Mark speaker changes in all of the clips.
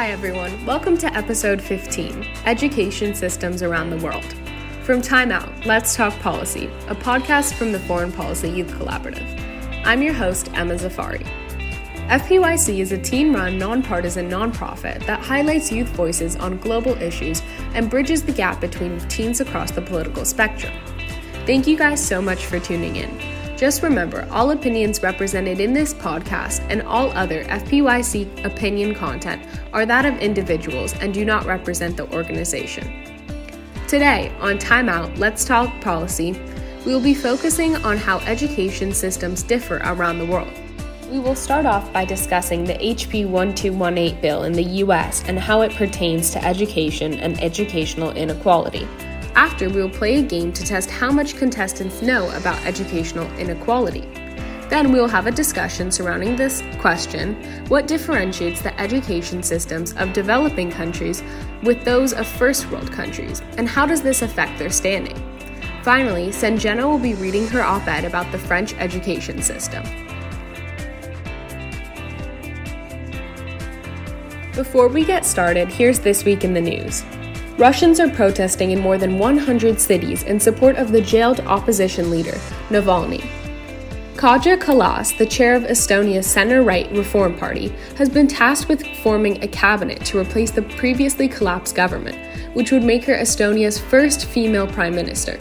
Speaker 1: Hi, everyone. Welcome to episode 15 Education Systems Around the World. From Time Out, Let's Talk Policy, a podcast from the Foreign Policy Youth Collaborative. I'm your host, Emma Zafari. FPYC is a teen run, nonpartisan nonprofit that highlights youth voices on global issues and bridges the gap between teens across the political spectrum. Thank you guys so much for tuning in. Just remember, all opinions represented in this podcast and all other FPYC opinion content are that of individuals and do not represent the organization. Today, on Time Out, Let's Talk Policy, we will be focusing on how education systems differ around the world. We will start off by discussing the HB 1218 bill in the US and how it pertains to education and educational inequality. After, we will play a game to test how much contestants know about educational inequality. Then we will have a discussion surrounding this question what differentiates the education systems of developing countries with those of first world countries, and how does this affect their standing? Finally, Sanjana will be reading her op ed about the French education system. Before we get started, here's This Week in the News. Russians are protesting in more than 100 cities in support of the jailed opposition leader, Navalny. Kaja Kallas, the chair of Estonia's center right Reform Party, has been tasked with forming a cabinet to replace the previously collapsed government, which would make her Estonia's first female prime minister.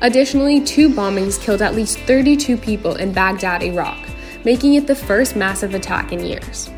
Speaker 1: Additionally, two bombings killed at least 32 people in Baghdad, Iraq, making it the first massive attack in years.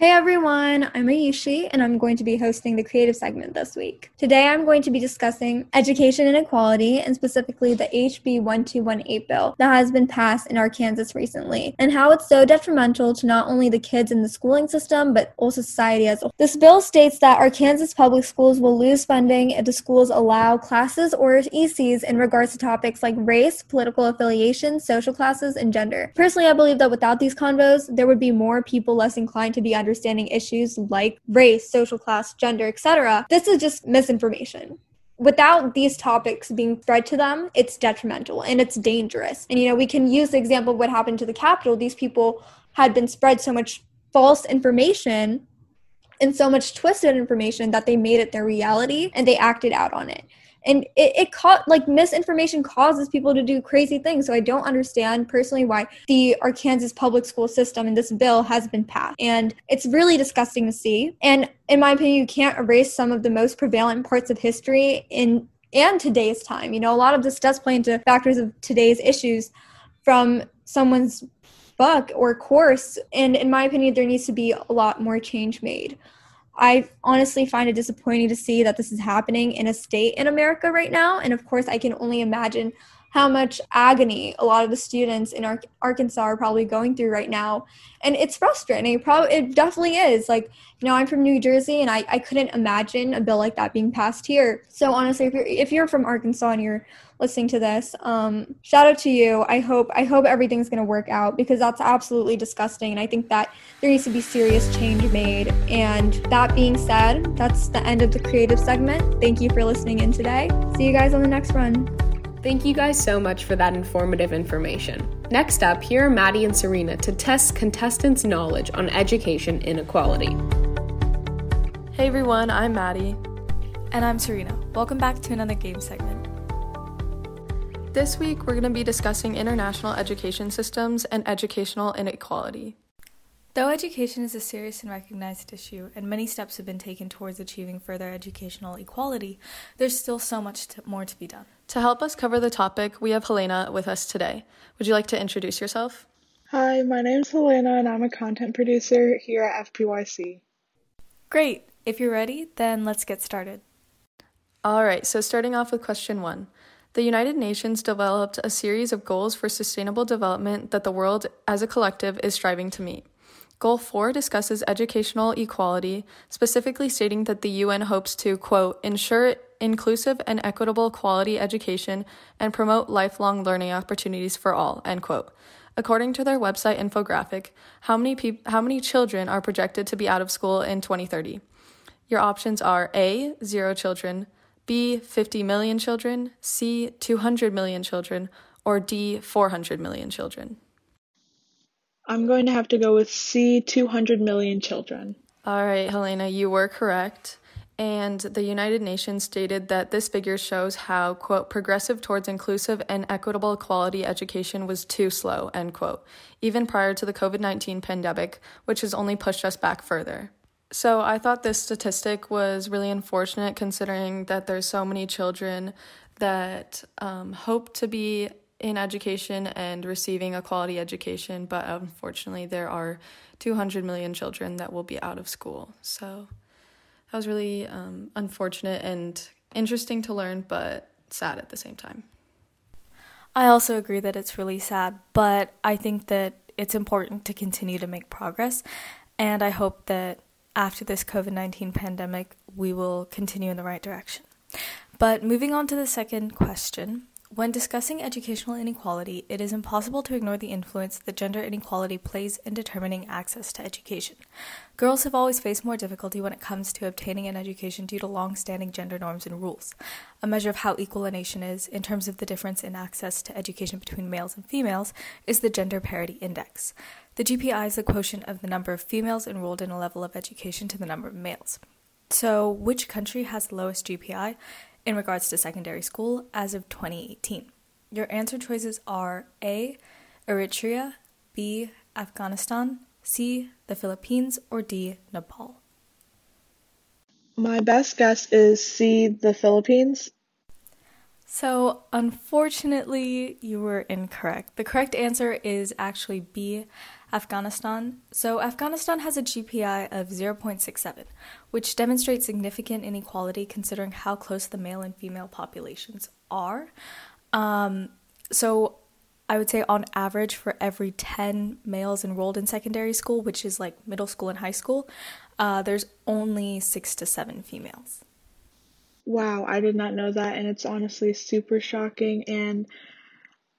Speaker 2: Hey everyone, I'm Aishi and I'm going to be hosting the creative segment this week. Today I'm going to be discussing education inequality and specifically the HB 1218 bill that has been passed in Arkansas recently and how it's so detrimental to not only the kids in the schooling system but also society as a whole. This bill states that Arkansas public schools will lose funding if the schools allow classes or ECs in regards to topics like race, political affiliation, social classes, and gender. Personally, I believe that without these convos, there would be more people less inclined to be under understanding issues like race, social class, gender, etc. This is just misinformation without these topics being spread to them, it's detrimental and it's dangerous. And, you know, we can use the example of what happened to the Capitol. These people had been spread so much false information and so much twisted information that they made it their reality and they acted out on it and it, it caught like misinformation causes people to do crazy things. So i don't understand personally why the arkansas public school system and this bill has been passed. And it's really disgusting to see. And in my opinion you can't erase some of the most prevalent parts of history in and today's time. You know a lot of this does play into factors of today's issues from someone's book or course. And in my opinion there needs to be a lot more change made I honestly find it disappointing to see that this is happening in a state in America right now. And of course, I can only imagine how much agony a lot of the students in Ar- Arkansas are probably going through right now. And it's frustrating. It probably it definitely is. Like, you know, I'm from New Jersey and I, I couldn't imagine a bill like that being passed here. So honestly, if you're if you're from Arkansas and you're listening to this, um, shout out to you. I hope I hope everything's gonna work out because that's absolutely disgusting. And I think that there needs to be serious change made. And that being said, that's the end of the creative segment. Thank you for listening in today. See you guys on the next run.
Speaker 1: Thank you guys so much for that informative information. Next up, here are Maddie and Serena to test contestants' knowledge on education inequality.
Speaker 3: Hey everyone, I'm Maddie.
Speaker 4: And I'm Serena. Welcome back to another game segment.
Speaker 3: This week, we're going to be discussing international education systems and educational inequality.
Speaker 4: Though education is a serious and recognized issue, and many steps have been taken towards achieving further educational equality, there's still so much to, more to be done.
Speaker 3: To help us cover the topic, we have Helena with us today. Would you like to introduce yourself?
Speaker 5: Hi, my name's Helena, and I'm a content producer here at FPYC.
Speaker 4: Great! If you're ready, then let's get started.
Speaker 3: All right, so starting off with question one. The United Nations developed a series of goals for sustainable development that the world as a collective is striving to meet. Goal 4 discusses educational equality, specifically stating that the UN hopes to, quote, ensure inclusive and equitable quality education and promote lifelong learning opportunities for all, end quote. According to their website infographic, how many, peop- how many children are projected to be out of school in 2030? Your options are A, zero children, B, 50 million children, C, 200 million children, or D, 400 million children?
Speaker 5: I'm going to have to go with C, 200 million children.
Speaker 3: All right, Helena, you were correct. And the United Nations stated that this figure shows how, quote, progressive towards inclusive and equitable quality education was too slow, end quote, even prior to the COVID 19 pandemic, which has only pushed us back further. So I thought this statistic was really unfortunate considering that there's so many children that um, hope to be in education and receiving a quality education, but unfortunately there are 200 million children that will be out of school. So that was really um, unfortunate and interesting to learn, but sad at the same time.
Speaker 4: I also agree that it's really sad, but I think that it's important to continue to make progress, and I hope that after this COVID 19 pandemic, we will continue in the right direction. But moving on to the second question. When discussing educational inequality, it is impossible to ignore the influence that gender inequality plays in determining access to education. Girls have always faced more difficulty when it comes to obtaining an education due to long standing gender norms and rules. A measure of how equal a nation is, in terms of the difference in access to education between males and females, is the Gender Parity Index. The GPI is the quotient of the number of females enrolled in a level of education to the number of males. So, which country has the lowest GPI in regards to secondary school as of 2018? Your answer choices are A. Eritrea, B. Afghanistan, C. The Philippines, or D. Nepal.
Speaker 5: My best guess is C. The Philippines.
Speaker 4: So, unfortunately, you were incorrect. The correct answer is actually B. Afghanistan. So, Afghanistan has a GPI of 0.67, which demonstrates significant inequality considering how close the male and female populations are. Um, so, I would say on average, for every 10 males enrolled in secondary school, which is like middle school and high school, uh, there's only six to seven females.
Speaker 5: Wow, I did not know that, and it's honestly super shocking. And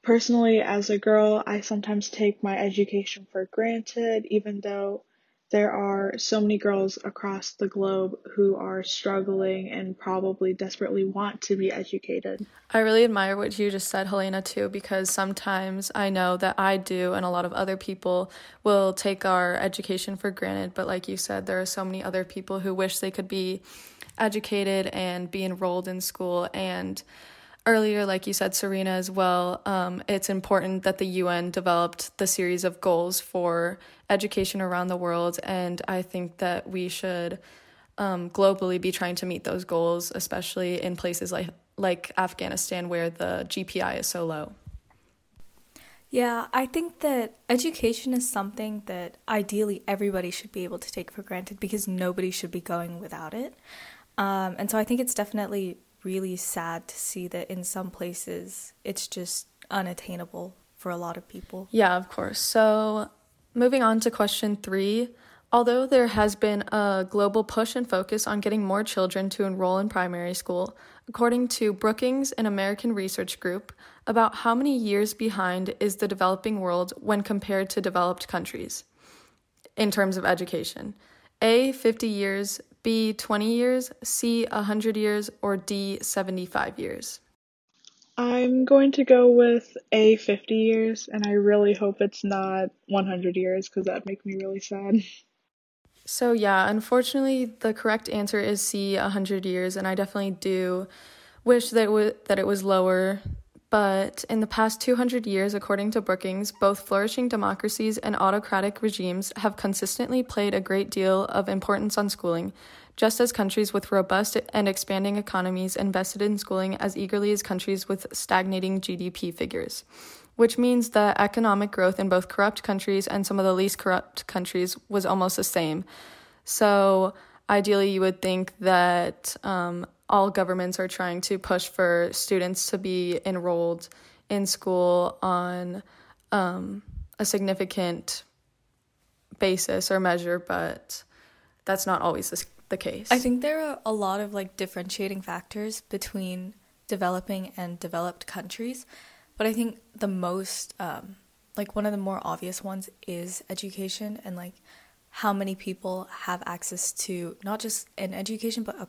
Speaker 5: personally, as a girl, I sometimes take my education for granted, even though there are so many girls across the globe who are struggling and probably desperately want to be educated.
Speaker 3: I really admire what you just said, Helena, too, because sometimes I know that I do and a lot of other people will take our education for granted. But like you said, there are so many other people who wish they could be educated and be enrolled in school. And earlier, like you said, Serena, as well, um, it's important that the UN developed the series of goals for education around the world. And I think that we should um, globally be trying to meet those goals, especially in places like, like Afghanistan, where the GPI is so low.
Speaker 4: Yeah, I think that education is something that ideally everybody should be able to take for granted because nobody should be going without it. Um, and so I think it's definitely really sad to see that in some places it's just unattainable for a lot of people.
Speaker 3: Yeah, of course. So, moving on to question three. Although there has been a global push and focus on getting more children to enroll in primary school, according to Brookings, an American research group, about how many years behind is the developing world when compared to developed countries in terms of education? A, 50 years, B, 20 years, C, 100 years, or D, 75 years?
Speaker 5: I'm going to go with A, 50 years, and I really hope it's not 100 years because that'd make me really sad.
Speaker 3: So, yeah, unfortunately, the correct answer is C, 100 years, and I definitely do wish that it, w- that it was lower but in the past 200 years, according to Brookings, both flourishing democracies and autocratic regimes have consistently played a great deal of importance on schooling, just as countries with robust and expanding economies invested in schooling as eagerly as countries with stagnating GDP figures. Which means that economic growth in both corrupt countries and some of the least corrupt countries was almost the same. So, ideally, you would think that um, all governments are trying to push for students to be enrolled in school on um, a significant basis or measure, but that's not always the case.
Speaker 4: I think there are a lot of like differentiating factors between developing and developed countries, but I think the most um, like one of the more obvious ones is education and like how many people have access to not just an education but a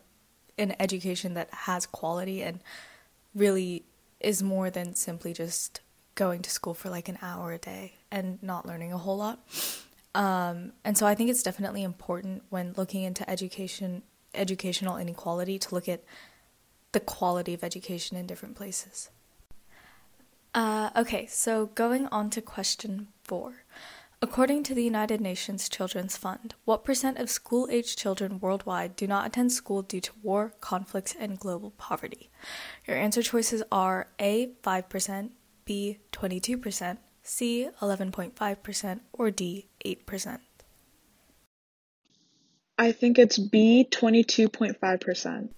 Speaker 4: an education that has quality and really is more than simply just going to school for like an hour a day and not learning a whole lot. Um, and so I think it's definitely important when looking into education, educational inequality, to look at the quality of education in different places. Uh, okay, so going on to question four. According to the United Nations Children's Fund, what percent of school aged children worldwide do not attend school due to war, conflicts, and global poverty? Your answer choices are A, 5%, B, 22%, C, 11.5%, or D, 8%.
Speaker 5: I think it's B, 22.5%.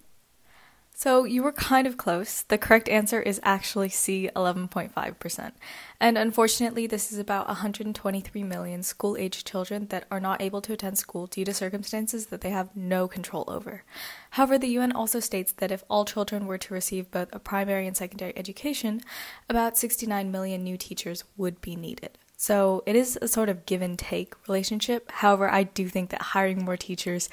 Speaker 4: So you were kind of close. The correct answer is actually C, 11.5%. And unfortunately, this is about 123 million school aged children that are not able to attend school due to circumstances that they have no control over. However, the UN also states that if all children were to receive both a primary and secondary education, about 69 million new teachers would be needed. So it is a sort of give and take relationship. However, I do think that hiring more teachers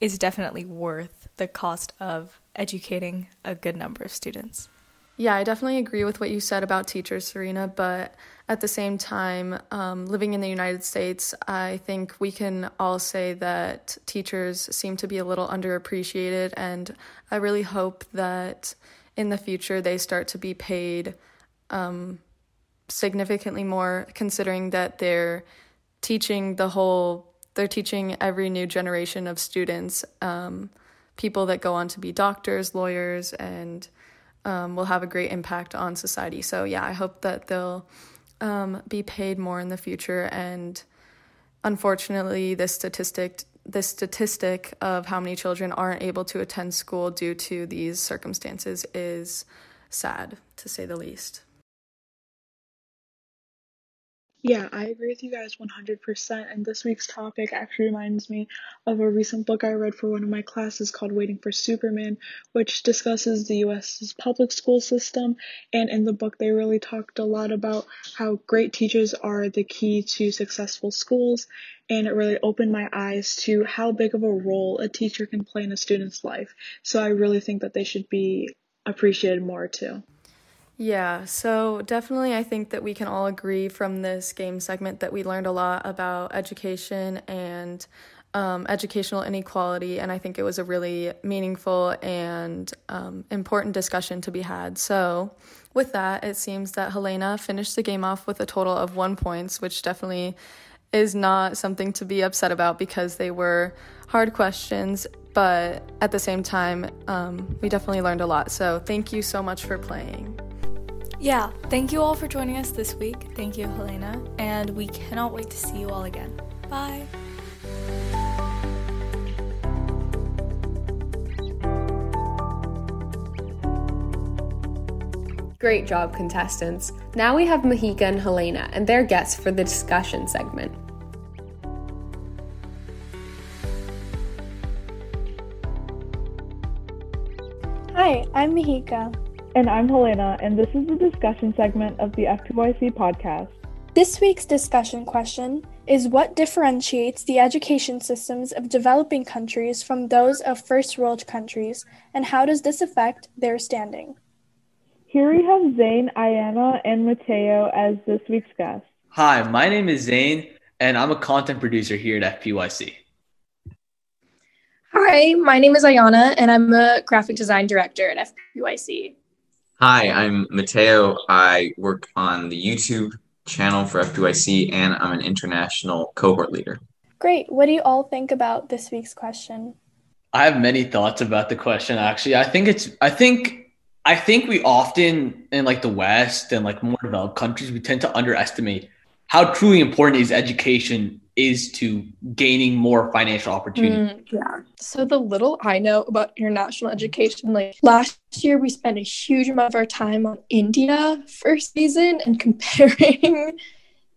Speaker 4: is definitely worth the cost of educating a good number of students.
Speaker 3: Yeah, I definitely agree with what you said about teachers, Serena, but at the same time, um, living in the United States, I think we can all say that teachers seem to be a little underappreciated, and I really hope that in the future they start to be paid um, significantly more, considering that they're teaching the whole, they're teaching every new generation of students. Um, people that go on to be doctors, lawyers, and um, will have a great impact on society. So, yeah, I hope that they'll um, be paid more in the future. And unfortunately, this statistic this statistic of how many children aren't able to attend school due to these circumstances is sad, to say the least.
Speaker 5: Yeah, I agree with you guys 100%. And this week's topic actually reminds me of a recent book I read for one of my classes called Waiting for Superman, which discusses the US's public school system. And in the book, they really talked a lot about how great teachers are the key to successful schools. And it really opened my eyes to how big of a role a teacher can play in a student's life. So I really think that they should be appreciated more too.
Speaker 3: Yeah, so definitely I think that we can all agree from this game segment that we learned a lot about education and um, educational inequality, and I think it was a really meaningful and um, important discussion to be had. So, with that, it seems that Helena finished the game off with a total of one points, which definitely is not something to be upset about because they were hard questions, but at the same time, um, we definitely learned a lot. So, thank you so much for playing.
Speaker 4: Yeah, thank you all for joining us this week. Thank you, Helena. And we cannot wait to see you all again. Bye.
Speaker 1: Great job, contestants. Now we have Mahika and Helena and their guests for the discussion segment.
Speaker 2: Hi, I'm Mahika.
Speaker 5: And I'm Helena, and this is the discussion segment of the FPYC podcast.
Speaker 2: This week's discussion question is what differentiates the education systems of developing countries from those of first world countries, and how does this affect their standing?
Speaker 5: Here we have Zane, Ayana, and Mateo as this week's guests.
Speaker 6: Hi, my name is Zane, and I'm a content producer here at FPYC.
Speaker 7: Hi, my name is Ayana, and I'm a graphic design director at FPYC.
Speaker 8: Hi, I'm Mateo. I work on the YouTube channel for FPYC and I'm an international cohort leader.
Speaker 2: Great. What do you all think about this week's question?
Speaker 6: I have many thoughts about the question actually. I think it's I think I think we often in like the West and like more developed countries we tend to underestimate how truly important is education is to gaining more financial opportunity.
Speaker 7: Mm, yeah. So the little I know about international education, like last year we spent a huge amount of our time on India first season and comparing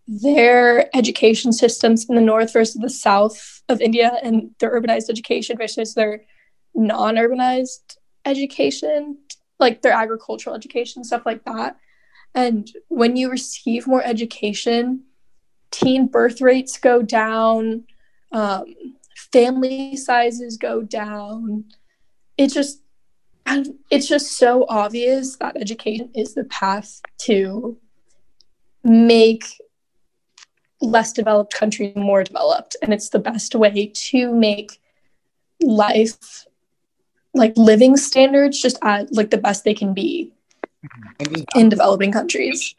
Speaker 7: their education systems in the north versus the south of India and their urbanized education versus their non-urbanized education, like their agricultural education, stuff like that. And when you receive more education, teen birth rates go down, um, family sizes go down. It just it's just so obvious that education is the path to make less developed countries more developed. And it's the best way to make life like living standards just at like the best they can be in developing countries.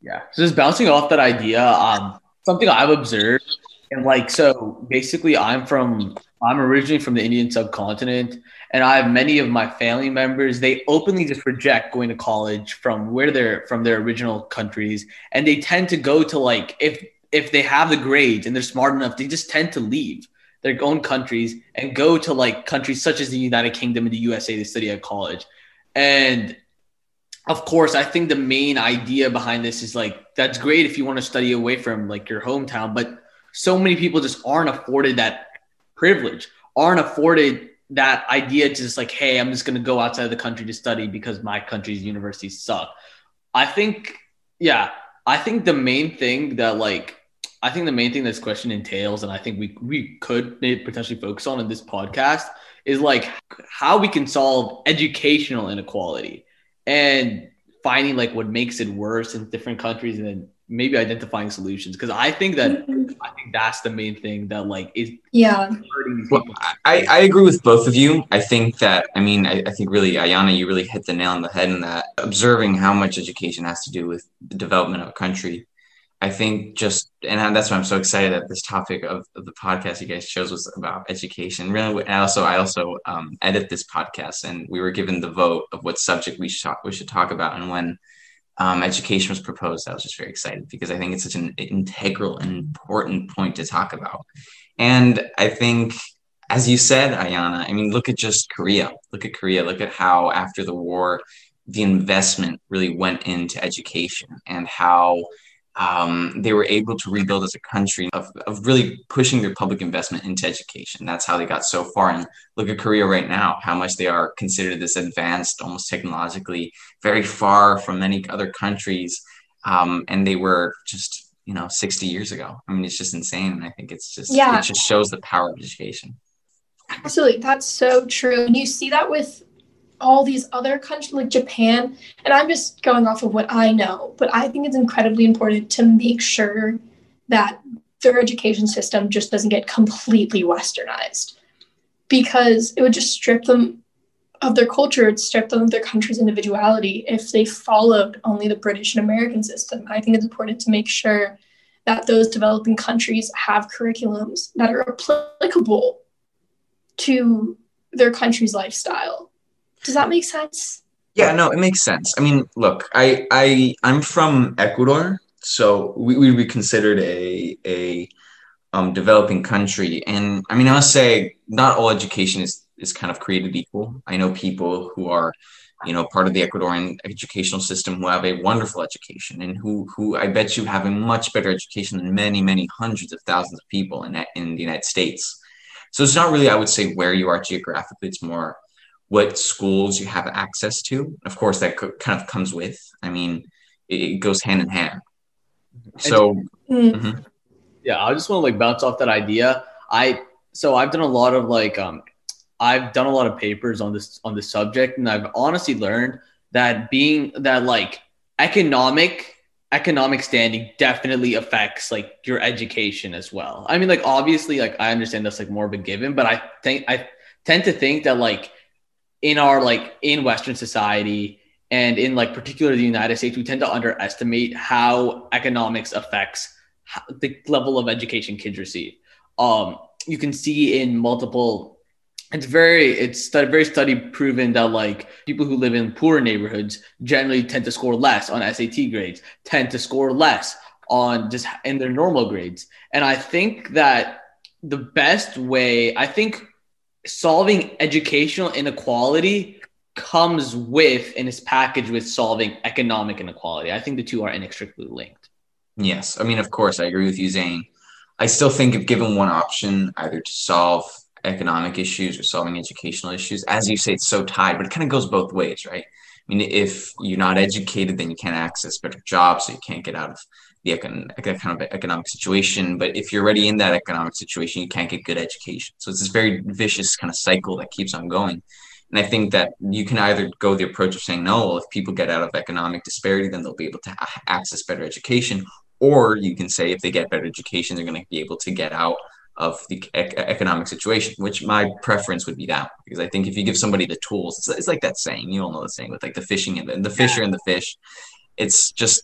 Speaker 6: Yeah. So just bouncing off that idea, um, something I've observed, and like so basically I'm from I'm originally from the Indian subcontinent and I have many of my family members, they openly just reject going to college from where they're from their original countries. And they tend to go to like if if they have the grades and they're smart enough, they just tend to leave their own countries and go to like countries such as the United Kingdom and the USA to study at college. And of course, I think the main idea behind this is like that's mm-hmm. great if you want to study away from like your hometown, but so many people just aren't afforded that privilege, aren't afforded that idea to just like, hey, I'm just going to go outside of the country to study because my country's universities suck. I think, yeah, I think the main thing that like I think the main thing this question entails, and I think we we could potentially focus on in this podcast, is like how we can solve educational inequality and finding like what makes it worse in different countries, and then maybe identifying solutions. Because I think that mm-hmm. I think that's the main thing that like is
Speaker 7: yeah.
Speaker 8: Well, I I agree with both of you. I think that I mean I, I think really Ayana, you really hit the nail on the head in that observing how much education has to do with the development of a country I think just, and that's why I'm so excited that this topic of, of the podcast you guys chose was about education. Really, and also I also um, edit this podcast, and we were given the vote of what subject we should talk, we should talk about. And when um, education was proposed, I was just very excited because I think it's such an integral and important point to talk about. And I think, as you said, Ayana, I mean, look at just Korea. Look at Korea. Look at how after the war, the investment really went into education and how um, they were able to rebuild as a country of, of really pushing their public investment into education. That's how they got so far. And look at Korea right now, how much they are considered this advanced, almost technologically, very far from many other countries. Um, and they were just, you know, 60 years ago. I mean, it's just insane. And I think it's just, yeah. it just shows the power of education.
Speaker 7: Absolutely. That's so true. And you see that with all these other countries like Japan. And I'm just going off of what I know, but I think it's incredibly important to make sure that their education system just doesn't get completely westernized because it would just strip them of their culture, it'd strip them of their country's individuality if they followed only the British and American system. I think it's important to make sure that those developing countries have curriculums that are applicable to their country's lifestyle does that make sense?
Speaker 8: Yeah, no, it makes sense. I mean, look, I I I'm from Ecuador, so we would be considered a a um, developing country, and I mean, I must say, not all education is is kind of created equal. I know people who are, you know, part of the Ecuadorian educational system who have a wonderful education, and who who I bet you have a much better education than many many hundreds of thousands of people in in the United States. So it's not really, I would say, where you are geographically. It's more what schools you have access to. Of course, that co- kind of comes with. I mean, it, it goes hand in hand. So,
Speaker 6: mm-hmm. yeah, I just want to like bounce off that idea. I so I've done a lot of like um, I've done a lot of papers on this on this subject, and I've honestly learned that being that like economic economic standing definitely affects like your education as well. I mean, like obviously, like I understand that's like more of a given, but I think I tend to think that like in our like in Western society and in like particularly the United States, we tend to underestimate how economics affects the level of education kids receive. Um, you can see in multiple. It's very it's study, very study proven that like people who live in poorer neighborhoods generally tend to score less on SAT grades, tend to score less on just in their normal grades. And I think that the best way, I think solving educational inequality comes with and is packaged with solving economic inequality. I think the two are inextricably linked.
Speaker 8: Yes. I mean, of course, I agree with you, Zane. I still think if given one option, either to solve economic issues or solving educational issues, as you say, it's so tied, but it kind of goes both ways, right? I mean, if you're not educated, then you can't access better jobs, so you can't get out of the kind of economic situation. But if you're already in that economic situation, you can't get good education. So it's this very vicious kind of cycle that keeps on going. And I think that you can either go the approach of saying, no, well, if people get out of economic disparity, then they'll be able to access better education. Or you can say if they get better education, they're going to be able to get out of the ec- economic situation, which my preference would be that because I think if you give somebody the tools, it's, it's like that saying, you all know the saying with like the fishing and the, the fisher and the fish. It's just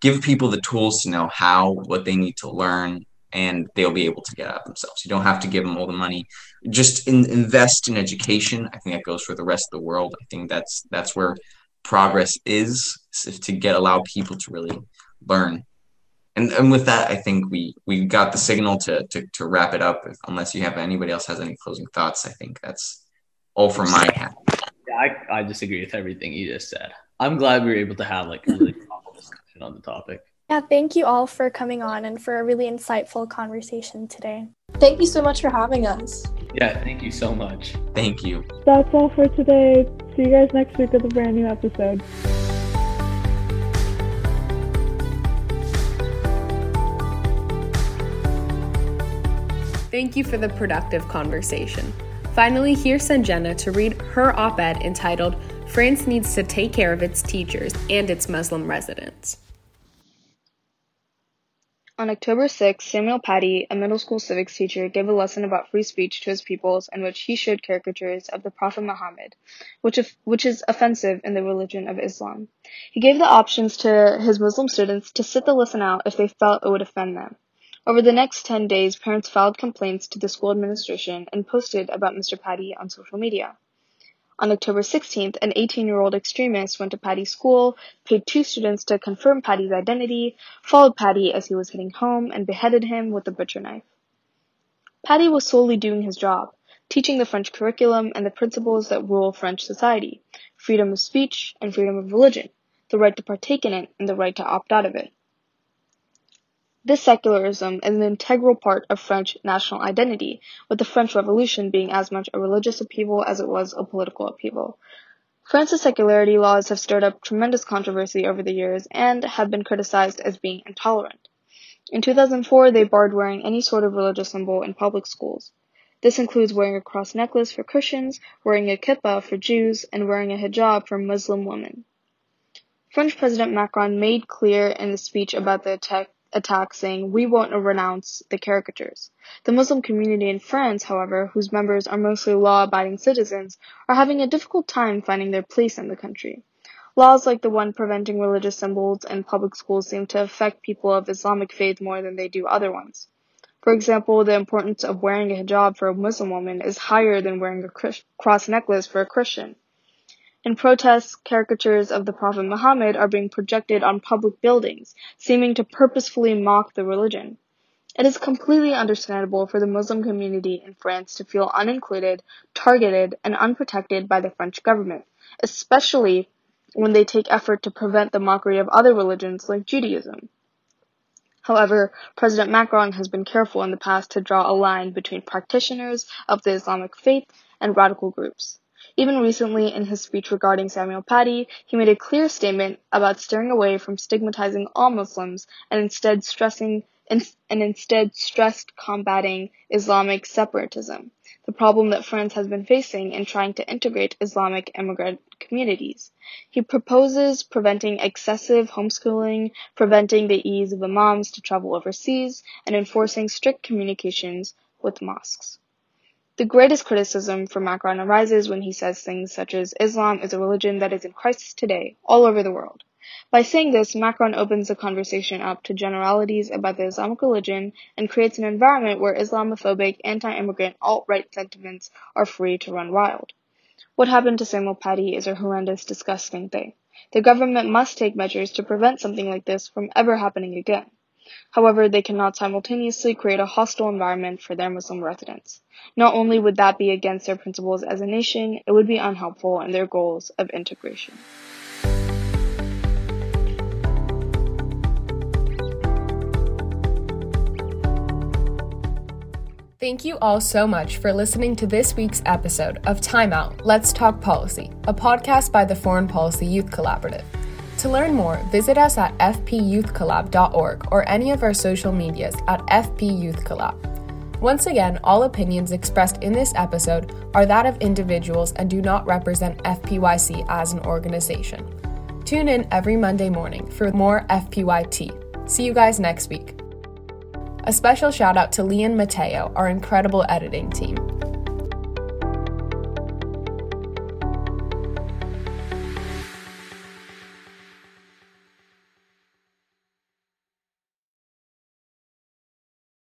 Speaker 8: give people the tools to know how, what they need to learn, and they'll be able to get out themselves. You don't have to give them all the money. Just in, invest in education. I think that goes for the rest of the world. I think that's that's where progress is to get allow people to really learn and and with that, I think we we got the signal to to, to wrap it up. Unless you have anybody else has any closing thoughts, I think that's all from my hand.
Speaker 6: Yeah, I, I disagree with everything you just said. I'm glad we were able to have like a really thoughtful discussion on the topic.
Speaker 9: Yeah, thank you all for coming on and for a really insightful conversation today.
Speaker 7: Thank you so much for having us.
Speaker 6: Yeah, thank you so much.
Speaker 8: Thank you.
Speaker 5: That's all for today. See you guys next week with a brand new episode.
Speaker 1: Thank you for the productive conversation. Finally, here's Sanjana to read her op ed entitled France Needs to Take Care of Its Teachers and Its Muslim Residents.
Speaker 10: On October 6, Samuel Paty, a middle school civics teacher, gave a lesson about free speech to his pupils in which he showed caricatures of the Prophet Muhammad, which, which is offensive in the religion of Islam. He gave the options to his Muslim students to sit the lesson out if they felt it would offend them. Over the next 10 days, parents filed complaints to the school administration and posted about Mr. Paty on social media. On October 16th, an 18-year-old extremist went to Paty's school, paid two students to confirm Paty's identity, followed Paty as he was heading home, and beheaded him with a butcher knife. Paty was solely doing his job, teaching the French curriculum and the principles that rule French society, freedom of speech and freedom of religion, the right to partake in it and the right to opt out of it. This secularism is an integral part of French national identity, with the French Revolution being as much a religious upheaval as it was a political upheaval. France's secularity laws have stirred up tremendous controversy over the years and have been criticized as being intolerant. In 2004, they barred wearing any sort of religious symbol in public schools. This includes wearing a cross necklace for Christians, wearing a kippah for Jews, and wearing a hijab for Muslim women. French President Macron made clear in a speech about the attack attack saying, We won't renounce the caricatures. The Muslim community in France, however, whose members are mostly law abiding citizens, are having a difficult time finding their place in the country. Laws like the one preventing religious symbols in public schools seem to affect people of Islamic faith more than they do other ones. For example, the importance of wearing a hijab for a Muslim woman is higher than wearing a cross necklace for a Christian. In protest, caricatures of the Prophet Muhammad are being projected on public buildings, seeming to purposefully mock the religion. It is completely understandable for the Muslim community in France to feel unincluded, targeted, and unprotected by the French government, especially when they take effort to prevent the mockery of other religions like Judaism. However, President Macron has been careful in the past to draw a line between practitioners of the Islamic faith and radical groups. Even recently, in his speech regarding Samuel Paty, he made a clear statement about steering away from stigmatizing all Muslims and instead stressing and instead stressed combating Islamic separatism, the problem that France has been facing in trying to integrate Islamic immigrant communities. He proposes preventing excessive homeschooling, preventing the ease of imams to travel overseas, and enforcing strict communications with mosques. The greatest criticism for Macron arises when he says things such as Islam is a religion that is in crisis today, all over the world. By saying this, Macron opens the conversation up to generalities about the Islamic religion and creates an environment where Islamophobic, anti-immigrant, alt-right sentiments are free to run wild. What happened to Samuel Paty is a horrendous, disgusting thing. The government must take measures to prevent something like this from ever happening again. However, they cannot simultaneously create a hostile environment for their Muslim residents. Not only would that be against their principles as a nation, it would be unhelpful in their goals of integration.
Speaker 1: Thank you all so much for listening to this week's episode of Time Out Let's Talk Policy, a podcast by the Foreign Policy Youth Collaborative. To learn more, visit us at fpyouthcollab.org or any of our social medias at fpyouthcollab. Once again, all opinions expressed in this episode are that of individuals and do not represent FPYC as an organization. Tune in every Monday morning for more FPYC. See you guys next week. A special shout out to Lee and Mateo, our incredible editing team.